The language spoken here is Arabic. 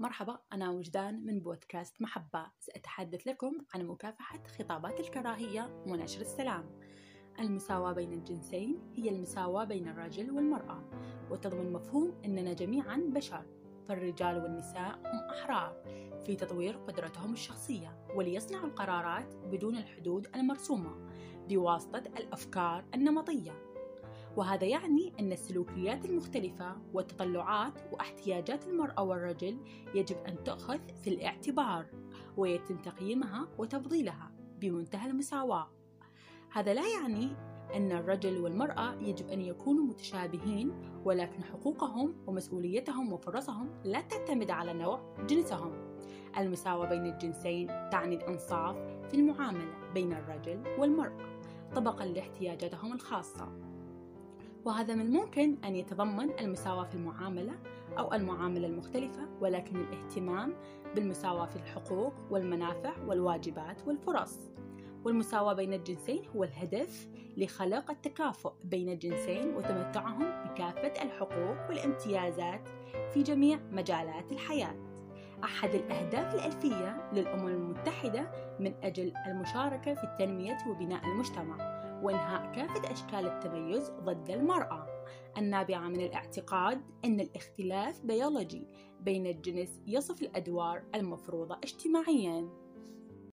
مرحبا أنا وجدان من بودكاست محبة. سأتحدث لكم عن مكافحة خطابات الكراهية ونشر السلام. المساواة بين الجنسين هي المساواة بين الرجل والمرأة وتضمن مفهوم أننا جميعا بشر فالرجال والنساء هم أحرار في تطوير قدرتهم الشخصية وليصنعوا القرارات بدون الحدود المرسومة بواسطة الأفكار النمطية. وهذا يعني أن السلوكيات المختلفة والتطلعات واحتياجات المرأة والرجل يجب أن تؤخذ في الاعتبار ويتم تقييمها وتفضيلها بمنتهى المساواة. هذا لا يعني أن الرجل والمرأة يجب أن يكونوا متشابهين ولكن حقوقهم ومسؤوليتهم وفرصهم لا تعتمد على نوع جنسهم. المساواة بين الجنسين تعني الإنصاف في المعاملة بين الرجل والمرأة طبقا لاحتياجاتهم الخاصة. وهذا من الممكن أن يتضمن المساواة في المعاملة أو المعاملة المختلفة ولكن الاهتمام بالمساواة في الحقوق والمنافع والواجبات والفرص والمساواة بين الجنسين هو الهدف لخلق التكافؤ بين الجنسين وتمتعهم بكافة الحقوق والامتيازات في جميع مجالات الحياة. أحد الأهداف الألفية للأمم المتحدة من أجل المشاركة في التنمية وبناء المجتمع وإنهاء كافة أشكال التميز ضد المرأة. النابعة من الاعتقاد أن الاختلاف بيولوجي بين الجنس يصف الأدوار المفروضة اجتماعياً.